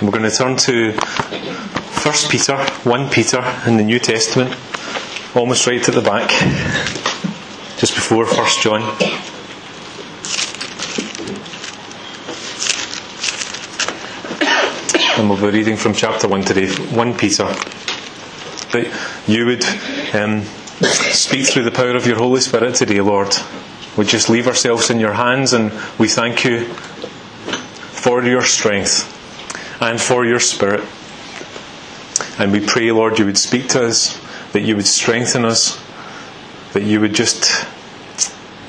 We're going to turn to 1 Peter, 1 Peter in the New Testament, almost right at the back, just before 1 John. And we'll be reading from chapter 1 today, 1 Peter. That you would um, speak through the power of your Holy Spirit today, Lord. We just leave ourselves in your hands and we thank you for your strength and for your Spirit. And we pray, Lord, you would speak to us, that you would strengthen us, that you would just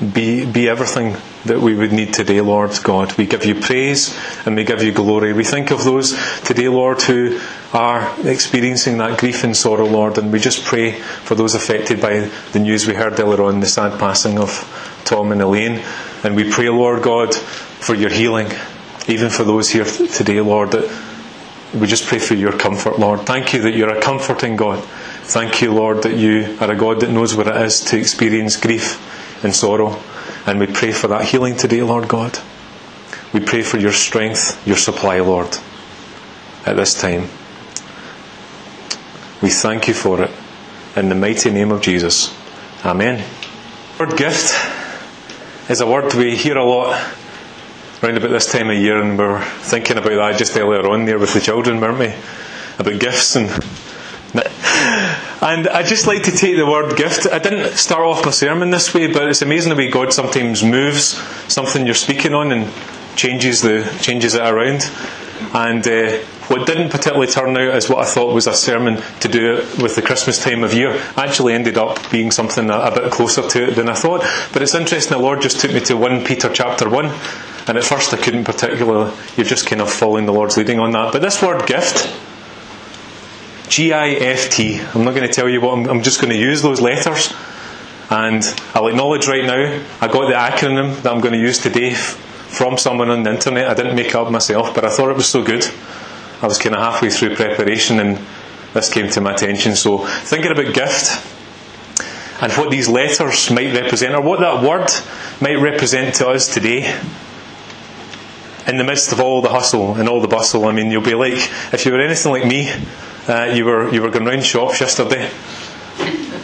be, be everything that we would need today, Lord God. We give you praise and we give you glory. We think of those today, Lord, who are experiencing that grief and sorrow, Lord, and we just pray for those affected by the news we heard earlier on, the sad passing of Tom and Elaine. And we pray, Lord God, for your healing, even for those here today, Lord, that we just pray for your comfort, Lord. Thank you that you're a comforting God. Thank you, Lord, that you are a God that knows what it is to experience grief and sorrow. And we pray for that healing today, Lord God. We pray for your strength, your supply, Lord, at this time. We thank you for it. In the mighty name of Jesus. Amen. Word gift is a word we hear a lot around about this time of year, and we are thinking about that just earlier on there with the children, weren't we? About gifts and and I just like to take the word gift. I didn't start off my sermon this way, but it's amazing the way God sometimes moves something you're speaking on and changes the changes it around. And uh, what didn't particularly turn out as what I thought was a sermon to do with the Christmas time of year actually ended up being something a, a bit closer to it than I thought. But it's interesting. The Lord just took me to one Peter chapter one, and at first I couldn't particularly. You're just kind of following the Lord's leading on that. But this word gift G I F T. I'm not going to tell you what I'm, I'm just going to use those letters. And I'll acknowledge right now, I got the acronym that I'm going to use today from someone on the internet. I didn't make up myself, but I thought it was so good. I was kind of halfway through preparation and this came to my attention. So, thinking about gift and what these letters might represent, or what that word might represent to us today, in the midst of all the hustle and all the bustle, I mean, you'll be like, if you were anything like me, uh, you were you were going round shops yesterday.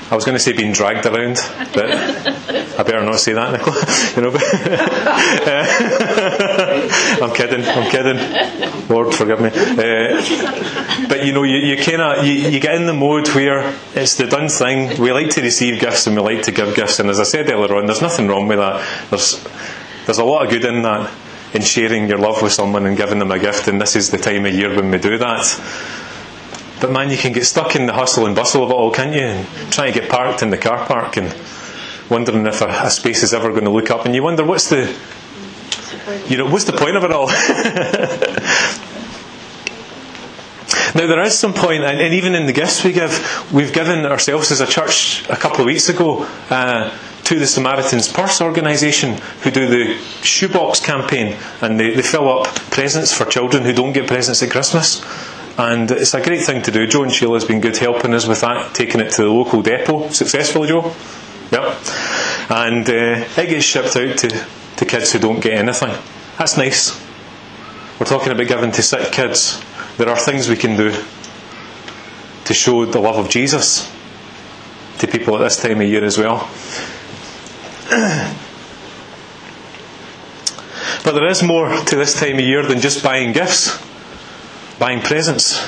I was going to say being dragged around, but I better not say that, Nicola. you know, uh, I'm kidding. I'm kidding. Lord, forgive me. Uh, but you know, you, you kind of you, you get in the mode where it's the done thing. We like to receive gifts and we like to give gifts, and as I said earlier on, there's nothing wrong with that. There's there's a lot of good in that, in sharing your love with someone and giving them a gift, and this is the time of year when we do that. But man, you can get stuck in the hustle and bustle of it all, can't you? And trying to get parked in the car park and wondering if a, a space is ever going to look up. And you wonder, what's the, you know, what's the point of it all? now, there is some point, and, and, even in the gifts we give, we've given ourselves as a church a couple of weeks ago uh, to the Samaritan's Purse organisation, who do the shoebox campaign, and they, they fill up presents for children who don't get presents at Christmas. And it's a great thing to do. Joe and Sheila has been good helping us with that, taking it to the local depot successfully, Joe. Yep. And uh, it gets shipped out to, to kids who don't get anything. That's nice. We're talking about giving to sick kids. There are things we can do to show the love of Jesus to people at this time of year as well. but there is more to this time of year than just buying gifts buying presents.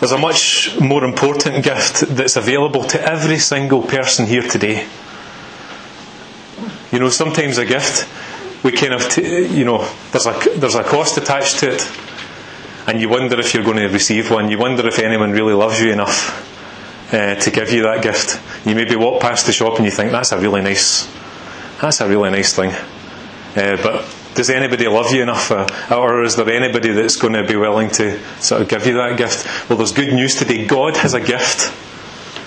There's a much more important gift that's available to every single person here today. You know, sometimes a gift, we kind of, t- you know, there's a, there's a cost attached to it. And you wonder if you're going to receive one. You wonder if anyone really loves you enough uh, to give you that gift. You maybe walk past the shop and you think, that's a really nice, that's a really nice thing. Uh, but does anybody love you enough, uh, or is there anybody that's going to be willing to sort of give you that gift? Well, there's good news today. God has a gift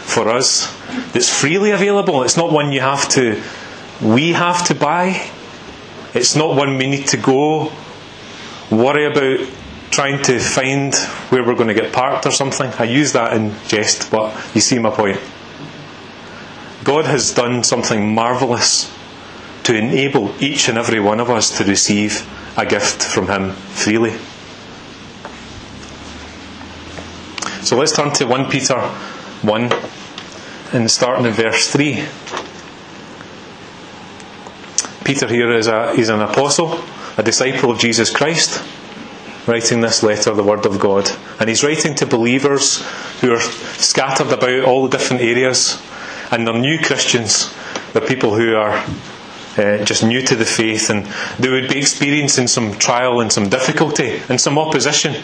for us that's freely available. It's not one you have to, we have to buy. It's not one we need to go worry about trying to find where we're going to get parked or something. I use that in jest, but you see my point. God has done something marvellous to enable each and every one of us to receive a gift from Him freely. So let's turn to 1 Peter 1 and starting in verse 3. Peter here is a, he's an apostle, a disciple of Jesus Christ, writing this letter, the Word of God. And he's writing to believers who are scattered about all the different areas, and they're new Christians. They're people who are uh, just new to the faith, and they would be experiencing some trial and some difficulty and some opposition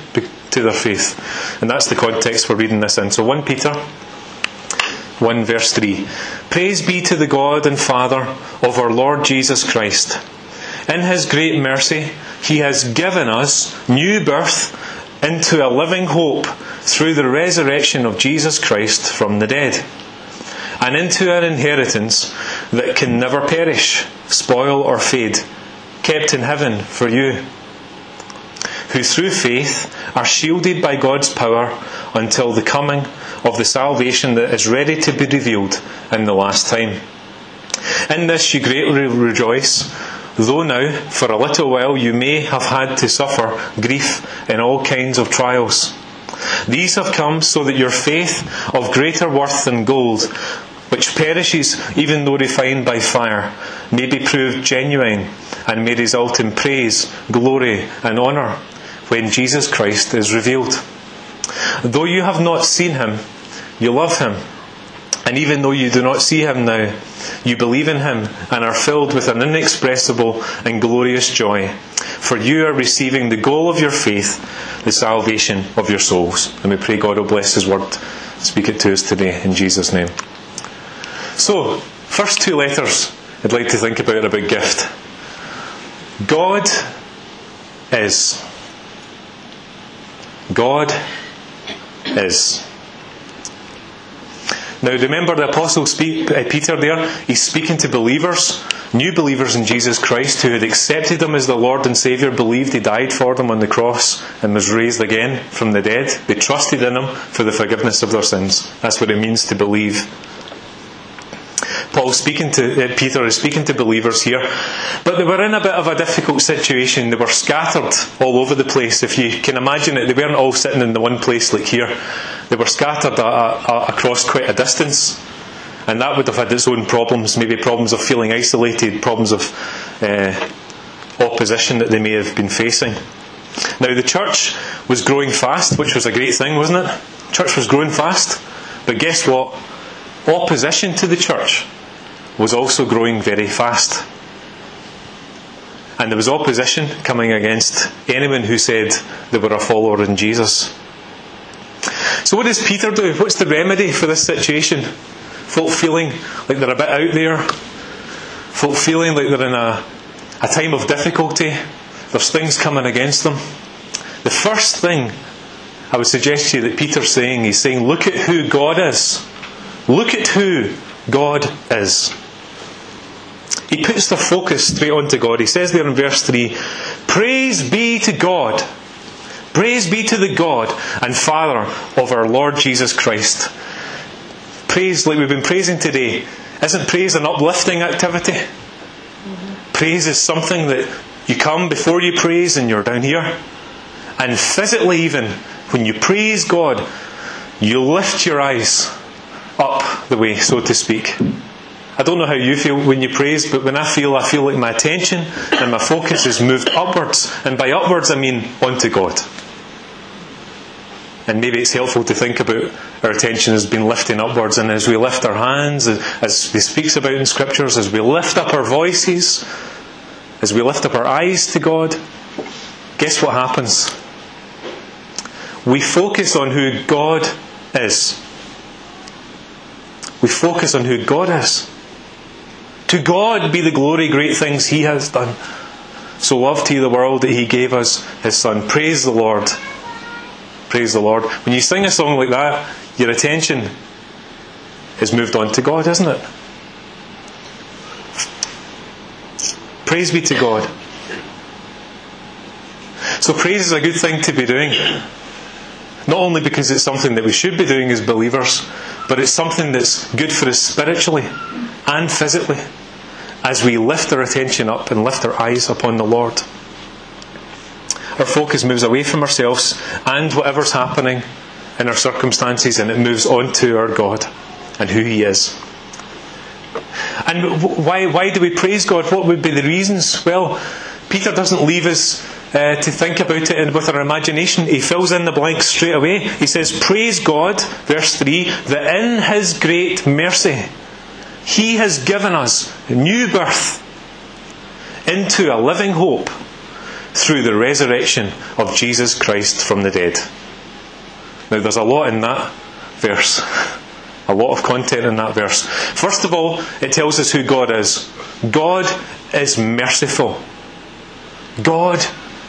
to their faith. And that's the context we're reading this in. So 1 Peter 1 verse 3. Praise be to the God and Father of our Lord Jesus Christ. In His great mercy, He has given us new birth into a living hope through the resurrection of Jesus Christ from the dead, and into an inheritance that can never perish, spoil, or fade, kept in heaven for you, who through faith are shielded by God's power until the coming of the salvation that is ready to be revealed in the last time. In this you greatly rejoice, though now, for a little while, you may have had to suffer grief in all kinds of trials. These have come so that your faith, of greater worth than gold, which perishes even though refined by fire, may be proved genuine and may result in praise, glory, and honour when Jesus Christ is revealed. Though you have not seen him, you love him. And even though you do not see him now, you believe in him and are filled with an inexpressible and glorious joy. For you are receiving the goal of your faith, the salvation of your souls. And we pray God will bless his word. Speak it to us today in Jesus' name. So, first two letters I'd like to think about a big gift. God is. God is. Now, remember the Apostle uh, Peter there? He's speaking to believers, new believers in Jesus Christ, who had accepted Him as the Lord and Saviour, believed He died for them on the cross and was raised again from the dead. They trusted in Him for the forgiveness of their sins. That's what it means to believe. Paul speaking to uh, Peter is speaking to believers here, but they were in a bit of a difficult situation. They were scattered all over the place. If you can imagine it, they weren't all sitting in the one place like here. They were scattered a, a, across quite a distance, and that would have had its own problems. Maybe problems of feeling isolated, problems of uh, opposition that they may have been facing. Now the church was growing fast, which was a great thing, wasn't it? Church was growing fast, but guess what? Opposition to the church was also growing very fast. And there was opposition coming against anyone who said they were a follower in Jesus. So, what does Peter do? What's the remedy for this situation? Folk feeling like they're a bit out there, folk feeling like they're in a, a time of difficulty, there's things coming against them. The first thing I would suggest to you that Peter's saying, he's saying, look at who God is. Look at who God is. He puts the focus straight onto God. He says there in verse 3 Praise be to God. Praise be to the God and Father of our Lord Jesus Christ. Praise, like we've been praising today, isn't praise an uplifting activity? Mm-hmm. Praise is something that you come before you praise and you're down here. And physically, even, when you praise God, you lift your eyes up the way, so to speak. I don't know how you feel when you praise, but when I feel, I feel like my attention and my focus is moved upwards. And by upwards, I mean onto God. And maybe it's helpful to think about our attention as being lifting upwards. And as we lift our hands, as he speaks about in scriptures, as we lift up our voices, as we lift up our eyes to God, guess what happens? We focus on who God is. We focus on who God is. To God be the glory, great things He has done. So loved He the world that He gave us His Son. Praise the Lord. Praise the Lord. When you sing a song like that, your attention is moved on to God, isn't it? Praise be to God. So, praise is a good thing to be doing. Not only because it's something that we should be doing as believers, but it's something that's good for us spiritually and physically as we lift our attention up and lift our eyes upon the Lord. Our focus moves away from ourselves and whatever's happening in our circumstances and it moves on to our God and who He is. And why, why do we praise God? What would be the reasons? Well, Peter doesn't leave us uh, to think about it with our imagination. He fills in the blanks straight away. He says, Praise God, verse 3, that in His great mercy, He has given us new birth into a living hope through the resurrection of Jesus Christ from the dead. Now, there's a lot in that verse. A lot of content in that verse. First of all, it tells us who God is. God is merciful. God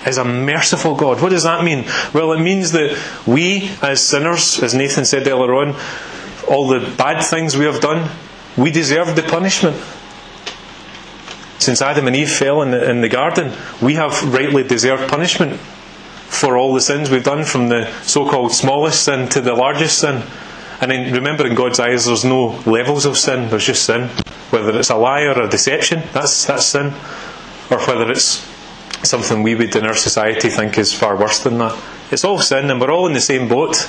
is a merciful God. What does that mean? Well, it means that we, as sinners, as Nathan said earlier on, all the bad things we have done, we deserve the punishment. Since Adam and Eve fell in the, in the garden, we have rightly deserved punishment for all the sins we've done, from the so called smallest sin to the largest sin. And then remember, in God's eyes, there's no levels of sin, there's just sin. Whether it's a lie or a deception, that's, that's sin. Or whether it's something we would in our society think is far worse than that. It's all sin, and we're all in the same boat.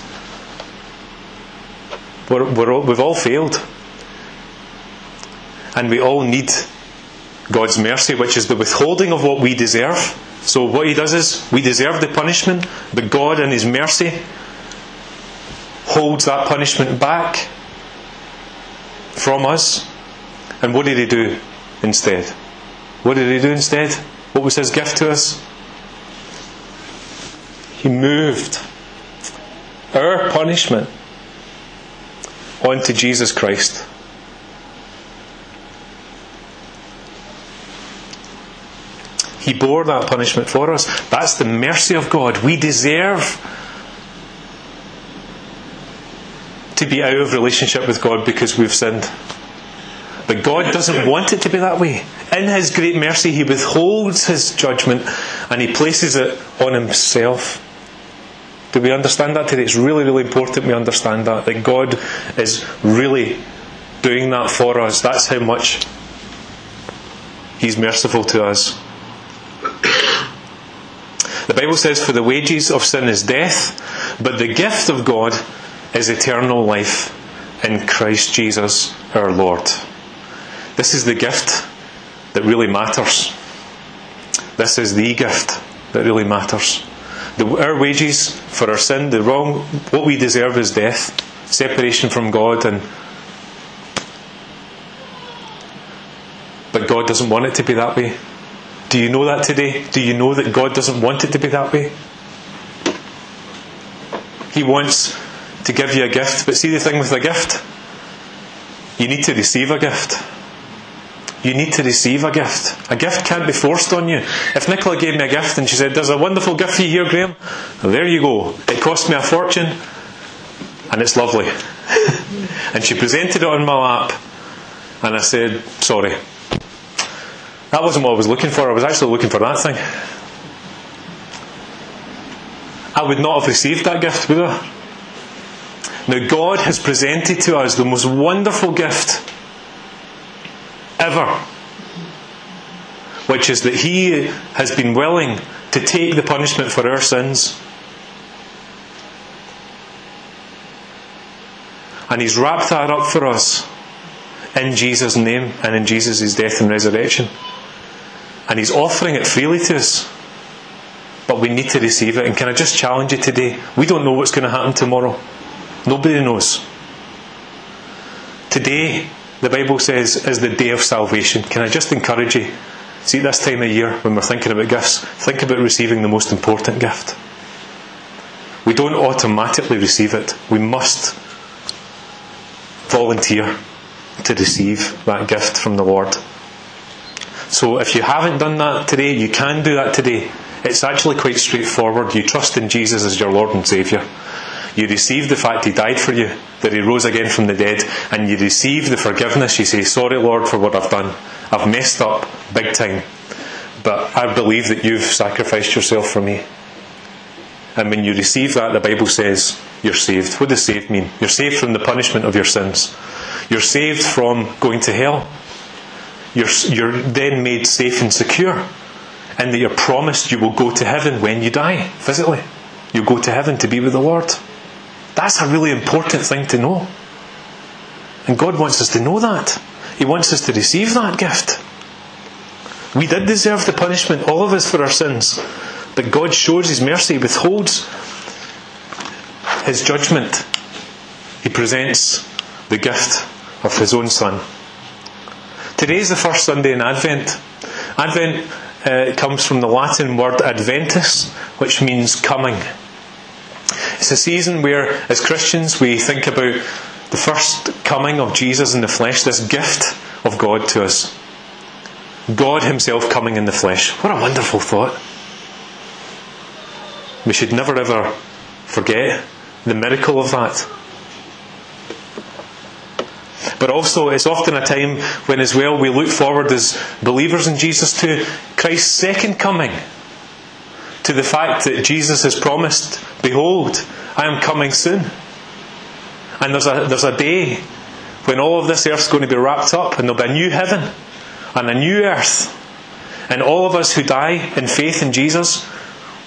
We're, we're all, we've all failed. And we all need God's mercy, which is the withholding of what we deserve. So, what He does is, we deserve the punishment, but God, in His mercy, holds that punishment back from us. And what did He do instead? What did He do instead? What was His gift to us? He moved our punishment onto Jesus Christ. He bore that punishment for us. That's the mercy of God. We deserve to be out of relationship with God because we've sinned. But God doesn't want it to be that way. In His great mercy, He withholds His judgment and He places it on Himself. Do we understand that today? It's really, really important we understand that. That God is really doing that for us. That's how much He's merciful to us. The Bible says, For the wages of sin is death, but the gift of God is eternal life in Christ Jesus our Lord. This is the gift that really matters. This is the gift that really matters. The, our wages for our sin, the wrong, what we deserve is death, separation from God, and but God doesn't want it to be that way. Do you know that today? Do you know that God doesn't want it to be that way? He wants to give you a gift, but see the thing with a gift? You need to receive a gift. You need to receive a gift. A gift can't be forced on you. If Nicola gave me a gift and she said, There's a wonderful gift for you here, Graham, well, there you go. It cost me a fortune and it's lovely. and she presented it on my lap and I said, Sorry, that wasn't what I was looking for. I was actually looking for that thing. I would not have received that gift, would I? Now, God has presented to us the most wonderful gift ever, which is that He has been willing to take the punishment for our sins. And He's wrapped that up for us in Jesus' name and in Jesus' death and resurrection. And He's offering it freely to us. But we need to receive it. And can I just challenge you today? We don't know what's going to happen tomorrow. Nobody knows. Today, the Bible says, is the day of salvation. Can I just encourage you? See, this time of year, when we're thinking about gifts, think about receiving the most important gift. We don't automatically receive it. We must volunteer to receive that gift from the Lord. So if you haven't done that today, you can do that today. It's actually quite straightforward. You trust in Jesus as your Lord and Saviour. You receive the fact He died for you, that He rose again from the dead, and you receive the forgiveness. You say, Sorry, Lord, for what I've done. I've messed up big time. But I believe that you've sacrificed yourself for me. And when you receive that, the Bible says you're saved. What does saved mean? You're saved from the punishment of your sins. You're saved from going to hell you're, you're then made safe and secure. And that you're promised you will go to heaven when you die, physically. You'll go to heaven to be with the Lord. That's a really important thing to know. And God wants us to know that. He wants us to receive that gift. We did deserve the punishment, all of us, for our sins. But God shows His mercy, withholds His judgment. He presents the gift of His own Son. Today is the first Sunday in Advent. Advent uh, comes from the Latin word adventus, which means coming. It's a season where, as Christians, we think about the first coming of Jesus in the flesh, this gift of God to us. God Himself coming in the flesh. What a wonderful thought. We should never ever forget the miracle of that. But also, it's often a time when, as well, we look forward as believers in Jesus to Christ's second coming. To the fact that Jesus has promised, Behold, I am coming soon. And there's a, there's a day when all of this earth's going to be wrapped up and there'll be a new heaven and a new earth. And all of us who die in faith in Jesus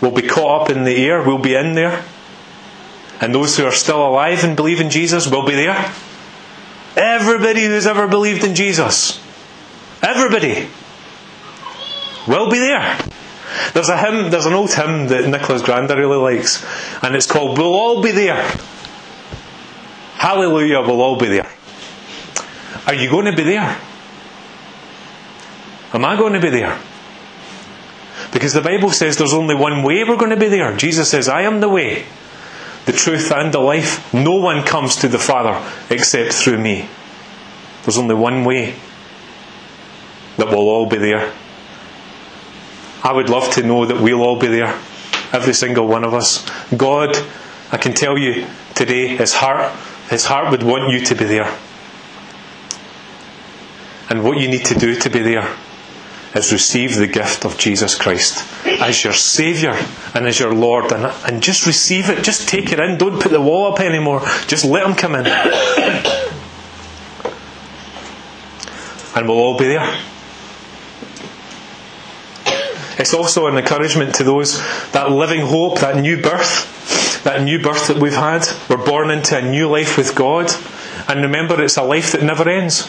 will be caught up in the air, we'll be in there. And those who are still alive and believe in Jesus will be there. Everybody who's ever believed in Jesus, everybody, will be there. There's a hymn, there's an old hymn that Nicholas Grander really likes, and it's called We'll All Be There. Hallelujah, we'll all be there. Are you going to be there? Am I going to be there? Because the Bible says there's only one way we're going to be there. Jesus says, I am the way, the truth, and the life. No one comes to the Father except through me. There's only one way that we'll all be there. I would love to know that we'll all be there. Every single one of us. God, I can tell you today, his heart, his heart would want you to be there. And what you need to do to be there is receive the gift of Jesus Christ as your Saviour and as your Lord. And, and just receive it. Just take it in. Don't put the wall up anymore. Just let Him come in. And we'll all be there. It's also an encouragement to those that living hope, that new birth, that new birth that we've had. We're born into a new life with God. And remember, it's a life that never ends.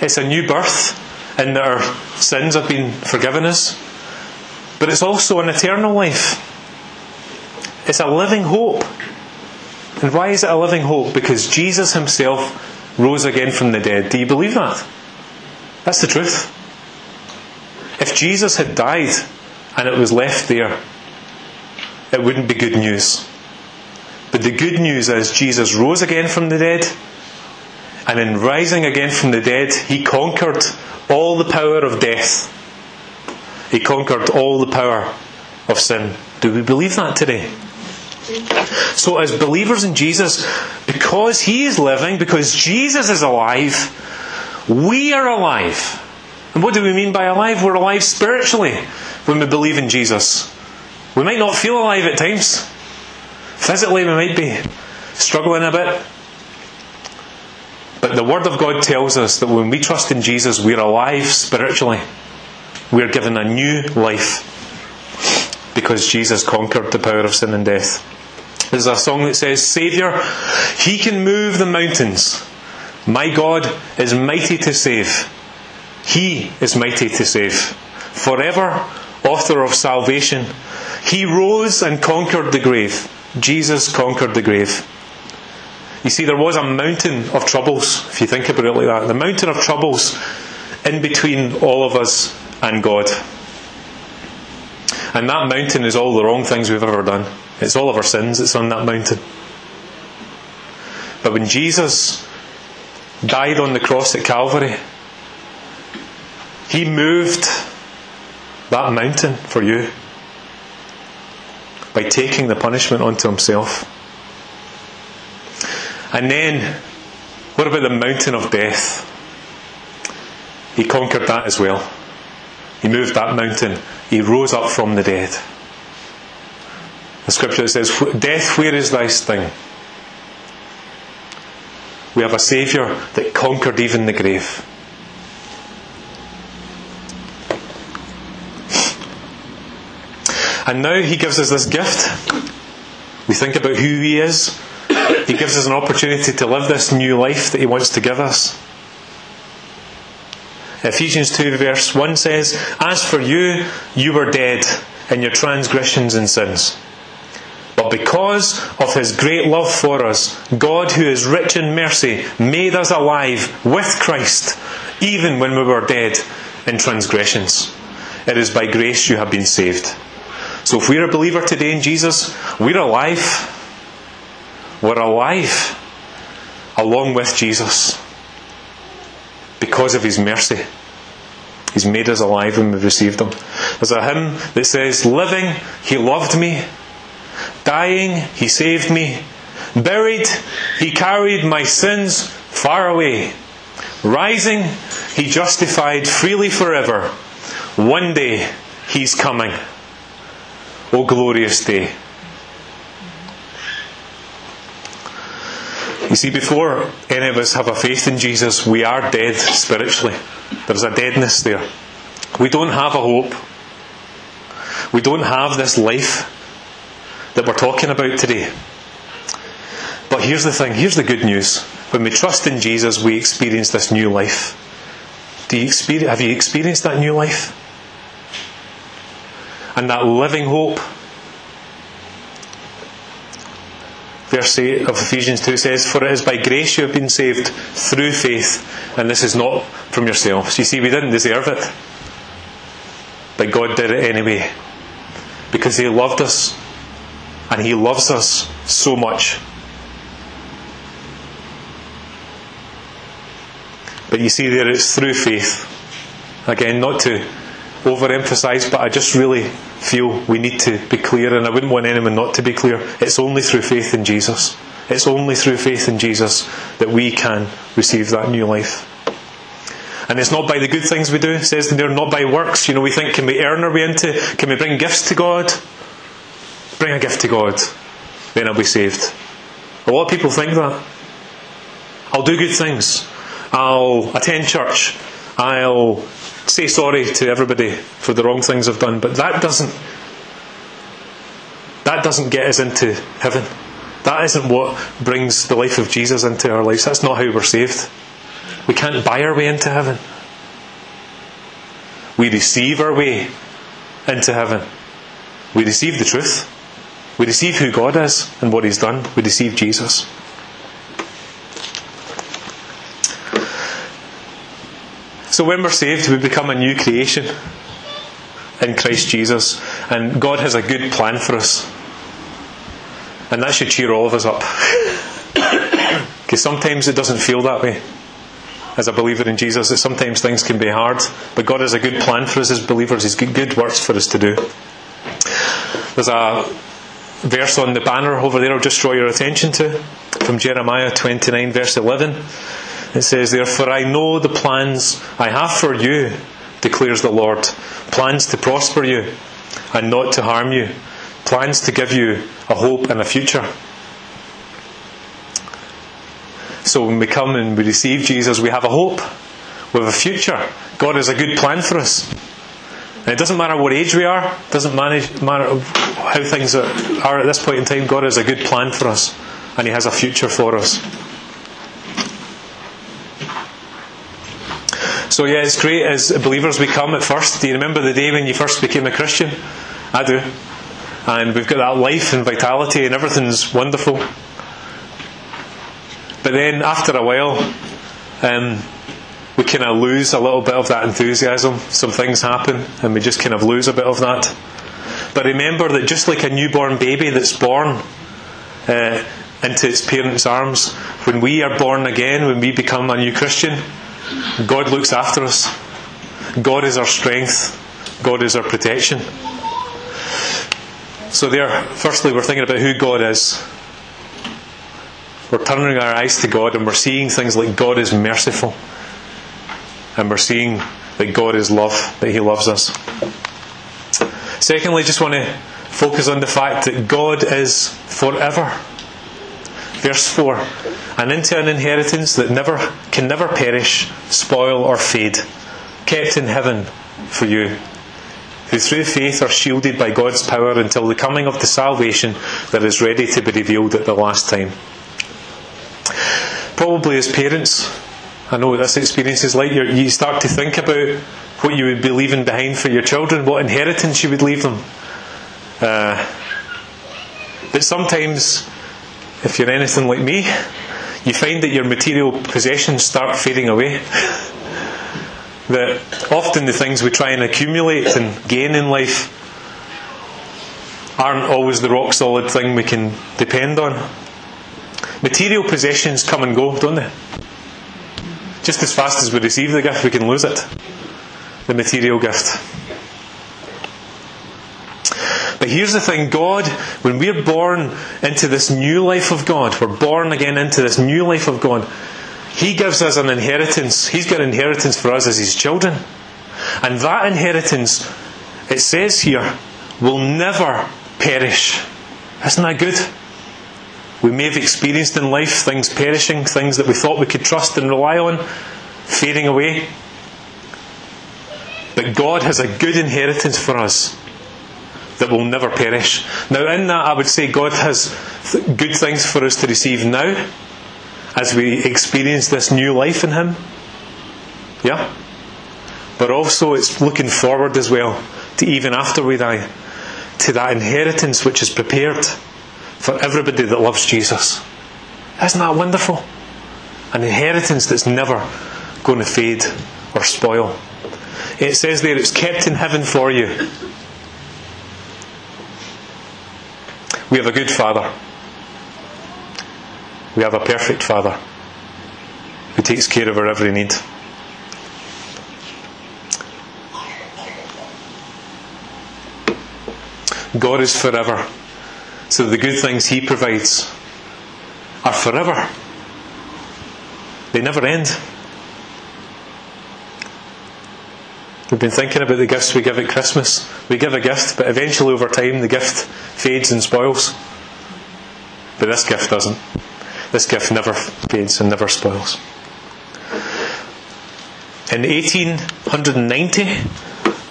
It's a new birth in that our sins have been forgiven us. But it's also an eternal life. It's a living hope. And why is it a living hope? Because Jesus himself rose again from the dead. Do you believe that? That's the truth. If Jesus had died and it was left there, it wouldn't be good news. But the good news is Jesus rose again from the dead, and in rising again from the dead, he conquered all the power of death. He conquered all the power of sin. Do we believe that today? So, as believers in Jesus, because He is living, because Jesus is alive, we are alive. And what do we mean by alive? We're alive spiritually when we believe in Jesus. We might not feel alive at times. Physically, we might be struggling a bit. But the Word of God tells us that when we trust in Jesus, we're alive spiritually. We're given a new life because Jesus conquered the power of sin and death. There's a song that says, Saviour, He can move the mountains. My God is mighty to save. He is mighty to save. Forever, author of salvation. He rose and conquered the grave. Jesus conquered the grave. You see, there was a mountain of troubles, if you think about it like that. The mountain of troubles in between all of us and God. And that mountain is all the wrong things we've ever done. It's all of our sins that's on that mountain. But when Jesus died on the cross at Calvary, He moved that mountain for you by taking the punishment onto Himself. And then, what about the mountain of death? He conquered that as well. He moved that mountain. He rose up from the dead. The scripture says, Death, where is thy sting? We have a Saviour that conquered even the grave. And now he gives us this gift. We think about who He is. He gives us an opportunity to live this new life that He wants to give us. Ephesians 2, verse 1 says, As for you, you were dead in your transgressions and sins. But because of his great love for us, God, who is rich in mercy, made us alive with Christ, even when we were dead in transgressions. It is by grace you have been saved. So if we're a believer today in Jesus, we're alive. We're alive along with Jesus because of his mercy. He's made us alive when we've received him. There's a hymn that says, Living, he loved me. Dying, he saved me. Buried, he carried my sins far away. Rising, he justified freely forever. One day, he's coming. O glorious day. You see, before any of us have a faith in Jesus, we are dead spiritually. There's a deadness there. We don't have a hope. We don't have this life that we're talking about today. But here's the thing here's the good news. When we trust in Jesus, we experience this new life. Do you experience, have you experienced that new life? And that living hope verse 8 of Ephesians 2 says, For it is by grace you have been saved through faith, and this is not from yourselves. You see, we didn't deserve it. But God did it anyway. Because He loved us, and He loves us so much. But you see, there it's through faith. Again, not to overemphasize, but I just really feel we need to be clear, and I wouldn't want anyone not to be clear. It's only through faith in Jesus. It's only through faith in Jesus that we can receive that new life. And it's not by the good things we do. Says they're not by works. You know, we think, can we earn our way into, can we bring gifts to God? Bring a gift to God, then I'll be saved. A lot of people think that. I'll do good things. I'll attend church. I'll say sorry to everybody for the wrong things I've done, but that doesn't that doesn't get us into heaven. That isn't what brings the life of Jesus into our lives. That's not how we're saved. We can't buy our way into heaven. We receive our way into heaven. We receive the truth. We receive who God is and what He's done. We receive Jesus. So when we're saved, we become a new creation in Christ Jesus. And God has a good plan for us. And that should cheer all of us up. Because sometimes it doesn't feel that way. As a believer in Jesus, that sometimes things can be hard. But God has a good plan for us as believers. He's got good works for us to do. There's a verse on the banner over there I'll just draw your attention to from Jeremiah 29, verse 11. It says, Therefore I know the plans I have for you, declares the Lord. Plans to prosper you and not to harm you. Plans to give you a hope and a future. So when we come and we receive Jesus, we have a hope. We have a future. God has a good plan for us. And it doesn't matter what age we are, it doesn't manage, matter how things are at this point in time, God has a good plan for us. And He has a future for us. So yeah, it's great as believers we come at first. Do you remember the day when you first became a Christian? I do. And we've got that life and vitality and everything's wonderful. But then after a while, um, we kind of lose a little bit of that enthusiasm. Some things happen and we just kind of lose a bit of that. But remember that just like a newborn baby that's born uh, into its parents' arms, when we are born again, when we become a new Christian, God looks after us. God is our strength. God is our protection. So, there, firstly, we're thinking about who God is. We're turning our eyes to God and we're seeing things like God is merciful. And we're seeing that God is love, that He loves us. Secondly, just want to focus on the fact that God is forever. Verse 4 And into an inheritance that never can never perish, spoil, or fade, kept in heaven for you. who through faith are shielded by God's power until the coming of the salvation that is ready to be revealed at the last time. Probably as parents, I know what this experience is like. you start to think about what you would be leaving behind for your children, what inheritance you would leave them. Uh, but sometimes, if you're anything like me, you find that your material possessions start fading away. that often the things we try and accumulate and gain in life aren't always the rock solid thing we can depend on. Material possessions come and go, don't they? Just as fast as we receive the gift, we can lose it. The material gift. But here's the thing God, when we're born into this new life of God, we're born again into this new life of God, He gives us an inheritance. He's got an inheritance for us as His children. And that inheritance, it says here, will never perish. Isn't that good? We may have experienced in life things perishing, things that we thought we could trust and rely on, fading away. But God has a good inheritance for us that will never perish. Now, in that, I would say God has th- good things for us to receive now as we experience this new life in Him. Yeah? But also, it's looking forward as well to even after we die, to that inheritance which is prepared for everybody that loves Jesus. Isn't that wonderful? An inheritance that's never going to fade or spoil. It says there it's kept in heaven for you. We have a good Father. We have a perfect Father who takes care of our every need. God is forever. So the good things He provides are forever. They never end. We've been thinking about the gifts we give at Christmas. We give a gift, but eventually over time the gift fades and spoils. But this gift doesn't. This gift never fades and never spoils. In 1890,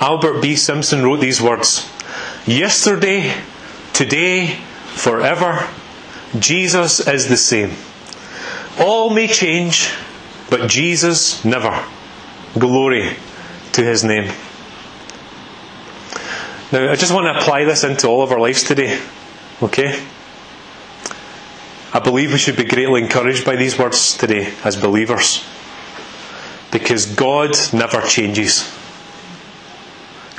Albert B. Simpson wrote these words Yesterday, today, forever, Jesus is the same. All may change, but Jesus never. Glory to his name. Now, I just want to apply this into all of our lives today. Okay? I believe we should be greatly encouraged by these words today as believers. Because God never changes.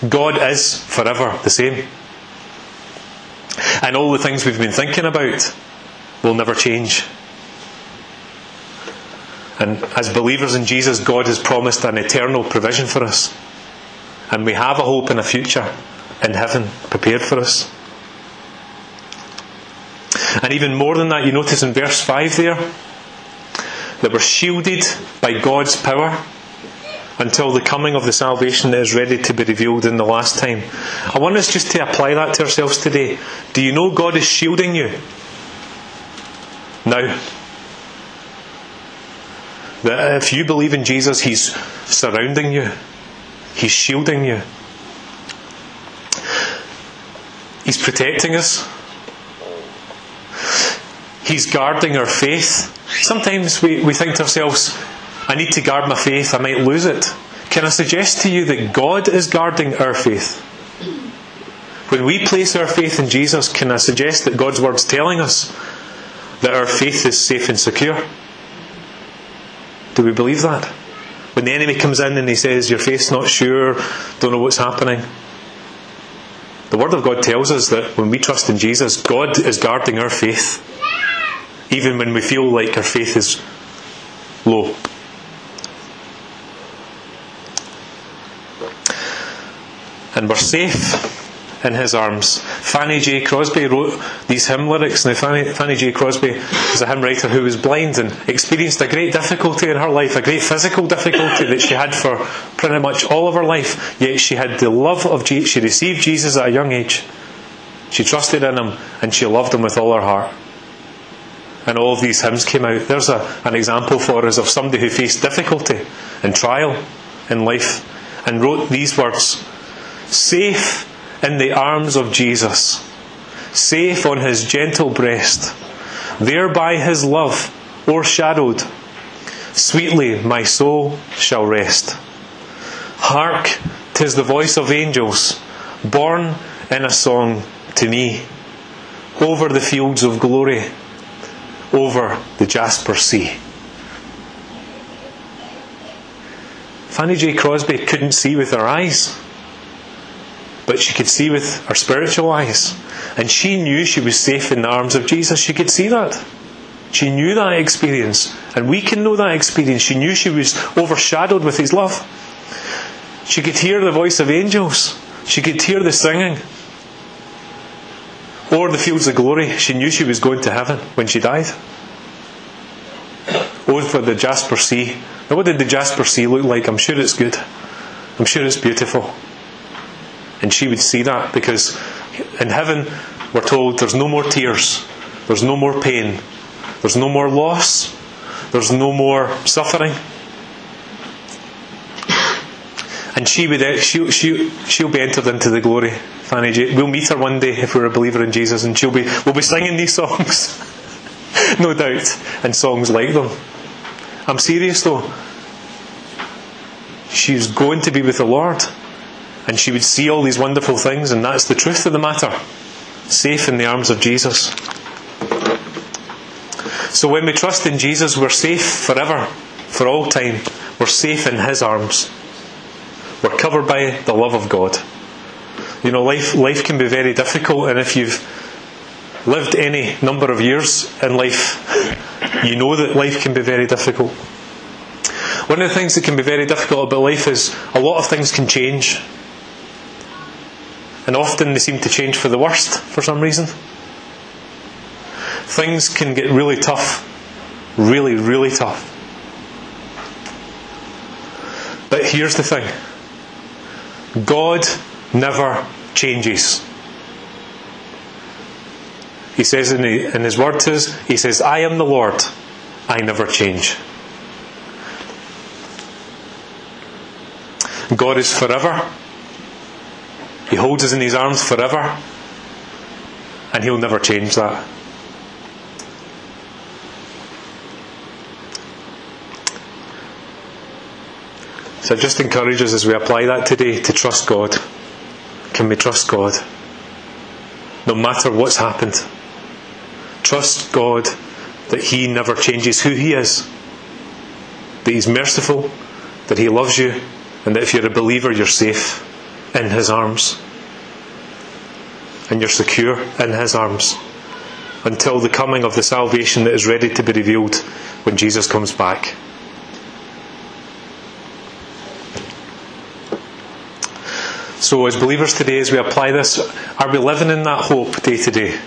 God is forever the same. And all the things we've been thinking about will never change. And as believers in Jesus, God has promised an eternal provision for us. And we have a hope and a future in heaven prepared for us. And even more than that, you notice in verse 5 there that we're shielded by God's power until the coming of the salvation that is ready to be revealed in the last time. I want us just to apply that to ourselves today. Do you know God is shielding you? Now. That if you believe in Jesus, He's surrounding you, He's shielding you, He's protecting us, He's guarding our faith. Sometimes we, we think to ourselves, I need to guard my faith, I might lose it. Can I suggest to you that God is guarding our faith? When we place our faith in Jesus, can I suggest that God's Word's telling us that our faith is safe and secure? Do we believe that? When the enemy comes in and he says, Your faith's not sure, don't know what's happening. The Word of God tells us that when we trust in Jesus, God is guarding our faith, even when we feel like our faith is low. And we're safe in his arms. Fanny J. Crosby wrote these hymn lyrics. Now, Fanny, Fanny J. Crosby was a hymn writer who was blind and experienced a great difficulty in her life, a great physical difficulty that she had for pretty much all of her life. Yet she had the love of Jesus. She received Jesus at a young age. She trusted in him and she loved him with all her heart. And all of these hymns came out. There's a, an example for us of somebody who faced difficulty and trial in life and wrote these words safe in the arms of Jesus, safe on his gentle breast, there by his love o'ershadowed, sweetly my soul shall rest. Hark, tis the voice of angels, borne in a song to me, over the fields of glory, over the jasper sea. Fanny J. Crosby couldn't see with her eyes, she could see with her spiritual eyes. And she knew she was safe in the arms of Jesus. She could see that. She knew that experience. And we can know that experience. She knew she was overshadowed with His love. She could hear the voice of angels. She could hear the singing. Or the fields of glory. She knew she was going to heaven when she died. Or for the Jasper Sea now, what did the Jasper Sea look like? I'm sure it's good. I'm sure it's beautiful. And she would see that because in heaven, we're told there's no more tears, there's no more pain, there's no more loss, there's no more suffering. And she would, eh, she, she, she'll be entered into the glory. Fanny. We'll meet her one day if we're a believer in Jesus, and she'll be, we'll be singing these songs, no doubt, and songs like them. I'm serious though. She's going to be with the Lord. And she would see all these wonderful things, and that's the truth of the matter. Safe in the arms of Jesus. So when we trust in Jesus, we're safe forever, for all time. We're safe in His arms. We're covered by the love of God. You know, life, life can be very difficult, and if you've lived any number of years in life, you know that life can be very difficult. One of the things that can be very difficult about life is a lot of things can change. And often they seem to change for the worst for some reason. Things can get really tough. Really, really tough. But here's the thing God never changes. He says in, the, in his word to us, He says, I am the Lord, I never change. God is forever. He holds us in His arms forever. And He'll never change that. So just encourage us as we apply that today to trust God. Can we trust God? No matter what's happened. Trust God that He never changes who He is, that He's merciful, that He loves you, and that if you're a believer, you're safe in His arms. And you're secure in His arms until the coming of the salvation that is ready to be revealed when Jesus comes back. So, as believers today, as we apply this, are we living in that hope day to day?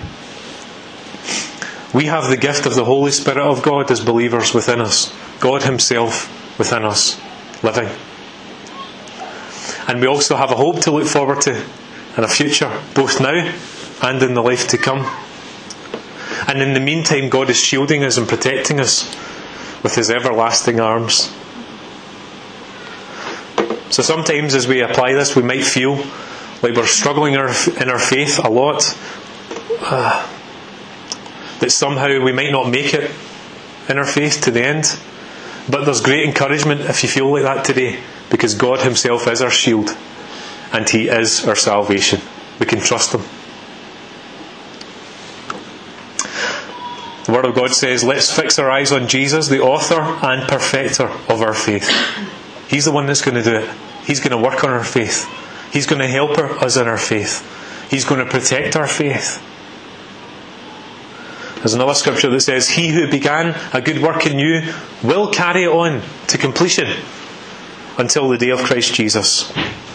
We have the gift of the Holy Spirit of God as believers within us, God Himself within us, living. And we also have a hope to look forward to and a future, both now and in the life to come. And in the meantime, God is shielding us and protecting us with His everlasting arms. So sometimes as we apply this, we might feel like we're struggling in our faith a lot. Uh, that somehow we might not make it in our faith to the end. But there's great encouragement if you feel like that today, because God Himself is our shield and He is our salvation. We can trust Him. The Word of God says, Let's fix our eyes on Jesus, the author and perfecter of our faith. He's the one that's going to do it. He's going to work on our faith. He's going to help us in our faith. He's going to protect our faith. There's another scripture that says, He who began a good work in you will carry it on to completion until the day of Christ Jesus.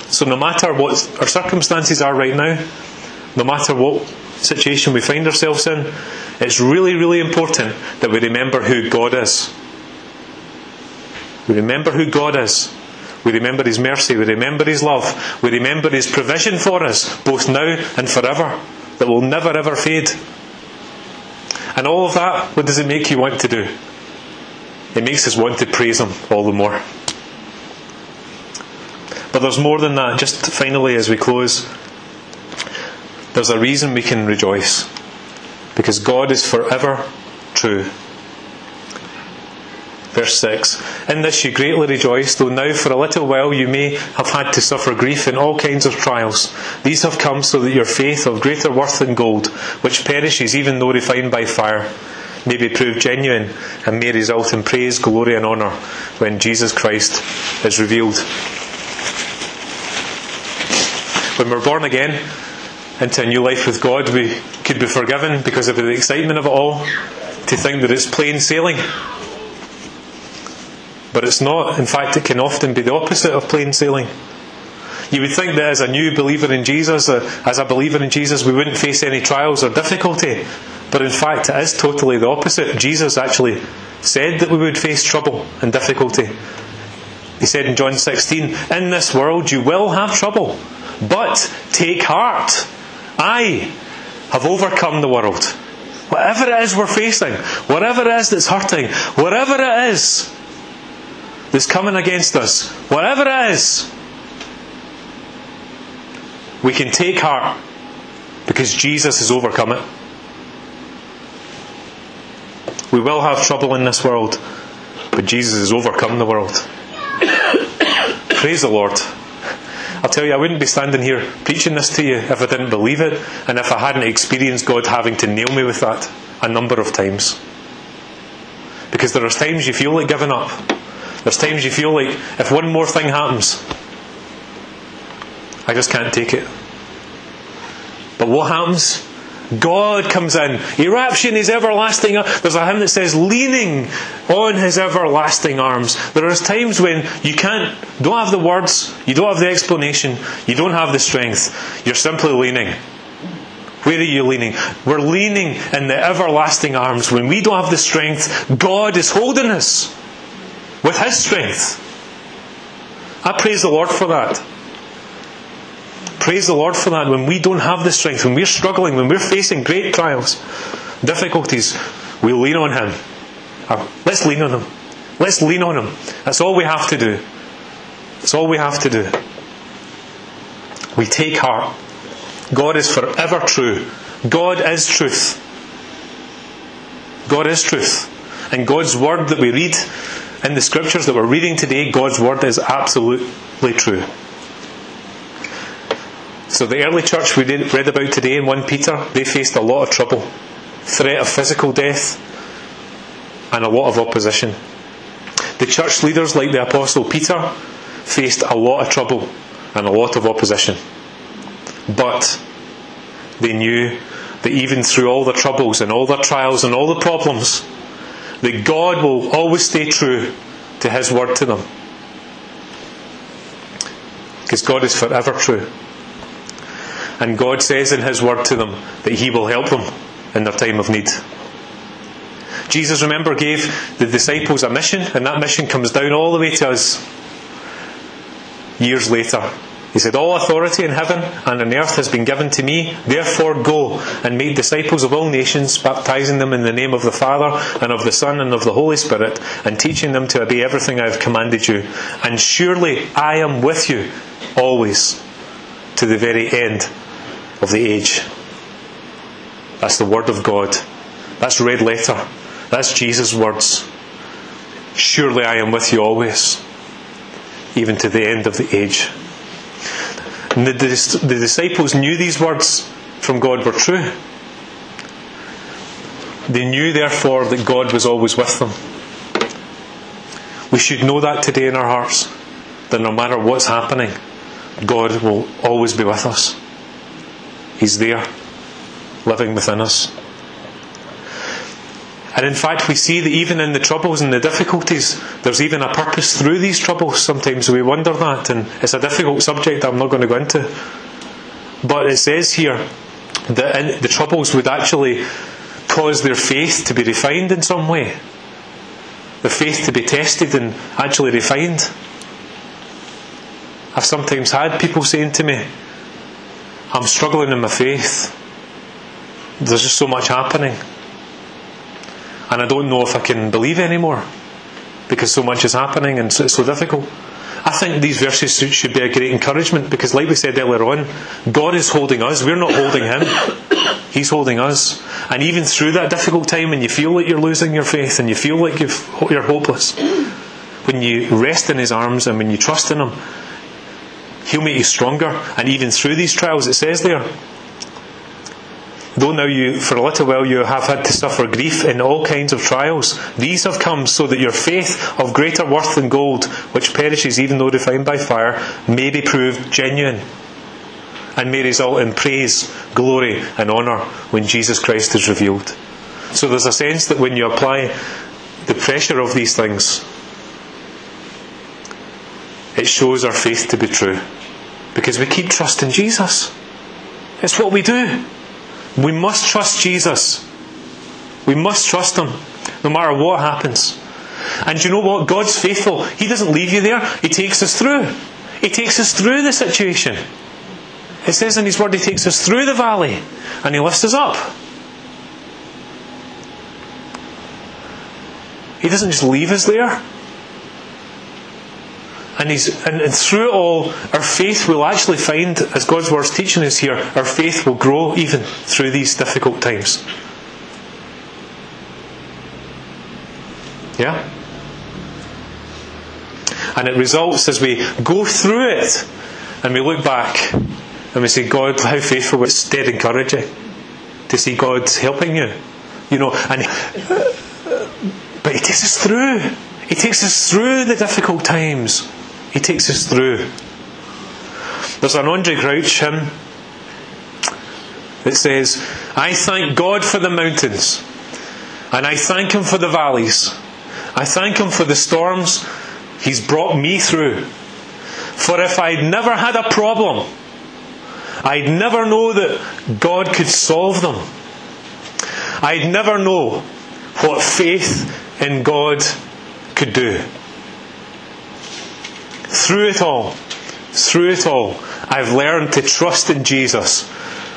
So, no matter what our circumstances are right now, no matter what situation we find ourselves in, it's really, really important that we remember who God is. We remember who God is. We remember His mercy. We remember His love. We remember His provision for us, both now and forever, that will never ever fade. And all of that, what does it make you want to do? It makes us want to praise Him all the more. But there's more than that. Just finally, as we close, there's a reason we can rejoice. Because God is forever true. Verse 6 In this you greatly rejoice, though now for a little while you may have had to suffer grief in all kinds of trials. These have come so that your faith, of greater worth than gold, which perishes even though refined by fire, may be proved genuine and may result in praise, glory, and honour when Jesus Christ is revealed. When we're born again into a new life with God, we could be forgiven because of the excitement of it all to think that it's plain sailing. But it's not. In fact, it can often be the opposite of plain sailing. You would think that as a new believer in Jesus, uh, as a believer in Jesus, we wouldn't face any trials or difficulty. But in fact, it is totally the opposite. Jesus actually said that we would face trouble and difficulty. He said in John 16, In this world you will have trouble, but take heart. I have overcome the world. Whatever it is we're facing, whatever it is that's hurting, whatever it is that's coming against us, whatever it is, we can take heart because Jesus has overcome it. We will have trouble in this world, but Jesus has overcome the world. Praise the Lord. I'll tell you, I wouldn't be standing here preaching this to you if I didn't believe it and if I hadn't experienced God having to nail me with that a number of times. Because there are times you feel like giving up. There's times you feel like if one more thing happens, I just can't take it. But what happens? God comes in. He wraps in His everlasting. There's a hymn that says, leaning on His everlasting arms. There are times when you can't, don't have the words, you don't have the explanation, you don't have the strength. You're simply leaning. Where are you leaning? We're leaning in the everlasting arms. When we don't have the strength, God is holding us with His strength. I praise the Lord for that. Praise the Lord for that. When we don't have the strength, when we're struggling, when we're facing great trials, difficulties, we lean on Him. Uh, let's lean on Him. Let's lean on Him. That's all we have to do. That's all we have to do. We take heart. God is forever true. God is truth. God is truth. And God's word that we read in the scriptures that we're reading today, God's word is absolutely true. So the early church we read about today in 1 Peter, they faced a lot of trouble. Threat of physical death and a lot of opposition. The church leaders like the Apostle Peter faced a lot of trouble and a lot of opposition. But they knew that even through all the troubles and all the trials and all the problems, that God will always stay true to His word to them. Because God is forever true. And God says in His word to them that He will help them in their time of need. Jesus, remember, gave the disciples a mission, and that mission comes down all the way to us years later. He said, All authority in heaven and on earth has been given to me. Therefore, go and make disciples of all nations, baptizing them in the name of the Father and of the Son and of the Holy Spirit, and teaching them to obey everything I have commanded you. And surely I am with you always to the very end of the age. That's the Word of God. That's red letter. That's Jesus' words. Surely I am with you always, even to the end of the age. And the, the, the disciples knew these words from God were true. They knew, therefore, that God was always with them. We should know that today in our hearts, that no matter what's happening, God will always be with us. He's there, living within us. And in fact, we see that even in the troubles and the difficulties, there's even a purpose through these troubles. Sometimes we wonder that, and it's a difficult subject I'm not going to go into. But it says here that the troubles would actually cause their faith to be refined in some way, the faith to be tested and actually refined. I've sometimes had people saying to me, I'm struggling in my faith. There's just so much happening and I don't know if I can believe anymore because so much is happening and it's so difficult. I think these verses should be a great encouragement because, like we said earlier on, God is holding us. We're not holding Him. He's holding us. And even through that difficult time when you feel like you're losing your faith and you feel like you are hopeless, when you rest in His arms and when you trust in Him, He'll make you stronger. And even through these trials, it says there, Though now you, for a little while, you have had to suffer grief in all kinds of trials, these have come so that your faith, of greater worth than gold, which perishes even though refined by fire, may be proved genuine and may result in praise, glory, and honour when Jesus Christ is revealed. So there's a sense that when you apply the pressure of these things, it shows our faith to be true. Because we keep trusting Jesus. It's what we do. We must trust Jesus. We must trust Him, no matter what happens. And you know what? God's faithful. He doesn't leave you there, He takes us through. He takes us through the situation. It says in His Word, He takes us through the valley and He lifts us up. He doesn't just leave us there. And, he's, and, and through it all, our faith will actually find, as God's Word's teaching us here, our faith will grow even through these difficult times. Yeah? And it results as we go through it and we look back and we say, God, how faithful. It's dead encouraging to see God helping you. You know, and but He takes us through. He takes us through the difficult times. He takes us through. There's an Andraé Crouch hymn that says, I thank God for the mountains, and I thank Him for the valleys. I thank Him for the storms He's brought me through. For if I'd never had a problem, I'd never know that God could solve them. I'd never know what faith in God could do. Through it all, through it all, I've learned to trust in Jesus.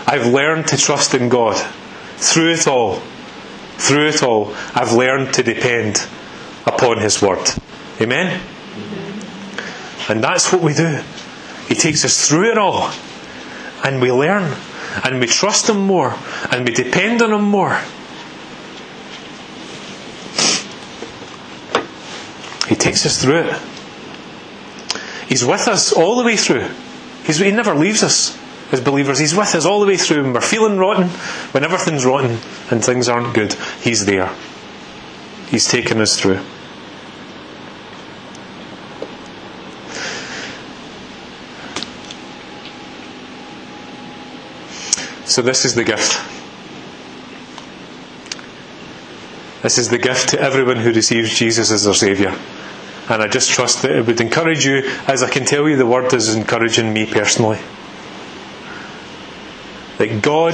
I've learned to trust in God. Through it all, through it all, I've learned to depend upon His Word. Amen? And that's what we do. He takes us through it all, and we learn, and we trust Him more, and we depend on Him more. He takes us through it. He's with us all the way through. He's, he never leaves us as believers. He's with us all the way through. When we're feeling rotten, when everything's rotten and things aren't good, He's there. He's taken us through. So, this is the gift. This is the gift to everyone who receives Jesus as their Saviour. And I just trust that it would encourage you, as I can tell you, the word is encouraging me personally. That God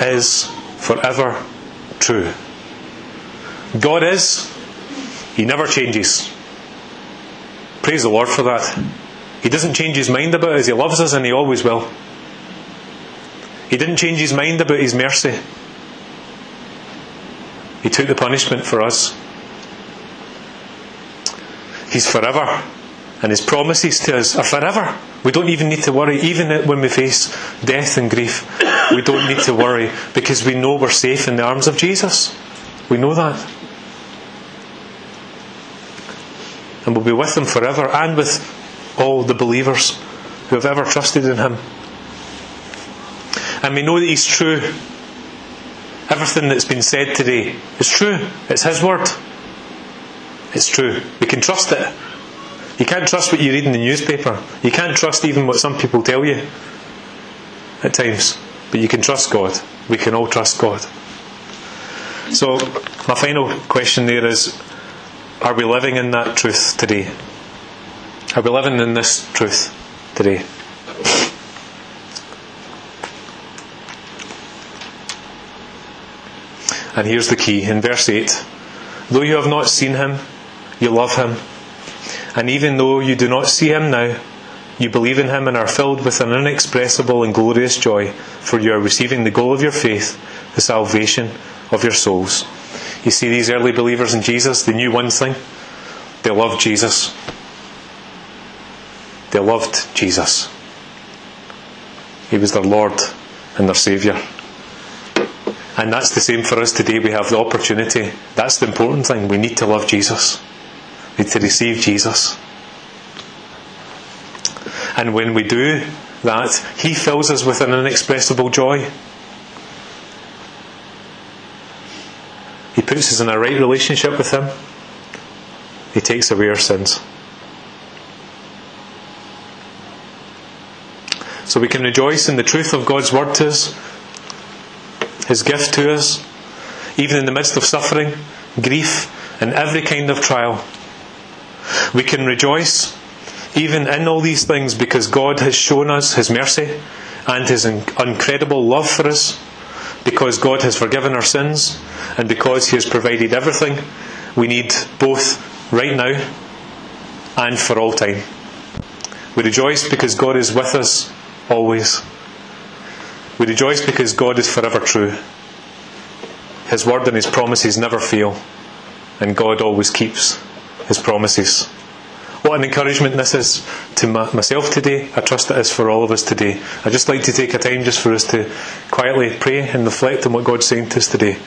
is forever true. God is, He never changes. Praise the Lord for that. He doesn't change His mind about us, He loves us and He always will. He didn't change His mind about His mercy. He took the punishment for us. He's forever. And His promises to us are forever. We don't even need to worry, even when we face death and grief. We don't need to worry because we know we're safe in the arms of Jesus. We know that. And we'll be with Him forever and with all the believers who have ever trusted in Him. And we know that He's true. Everything that's been said today is true. It's His word. It's true. We can trust it. You can't trust what you read in the newspaper. You can't trust even what some people tell you at times. But you can trust God. We can all trust God. So, my final question there is Are we living in that truth today? Are we living in this truth today? And here's the key in verse 8 Though you have not seen him, you love him. And even though you do not see him now, you believe in him and are filled with an inexpressible and glorious joy, for you are receiving the goal of your faith, the salvation of your souls. You see, these early believers in Jesus, they knew one thing they loved Jesus. They loved Jesus. He was their Lord and their Saviour. And that's the same for us today. We have the opportunity. That's the important thing. We need to love Jesus. Need to receive Jesus. And when we do that, He fills us with an inexpressible joy. He puts us in a right relationship with Him. He takes away our sins. So we can rejoice in the truth of God's word to us, His gift to us, even in the midst of suffering, grief, and every kind of trial. We can rejoice even in all these things because God has shown us His mercy and His incredible love for us, because God has forgiven our sins, and because He has provided everything we need both right now and for all time. We rejoice because God is with us always. We rejoice because God is forever true. His word and His promises never fail, and God always keeps His promises. What an encouragement this is to myself today. I trust it is for all of us today. I'd just like to take a time just for us to quietly pray and reflect on what God's saying to us today.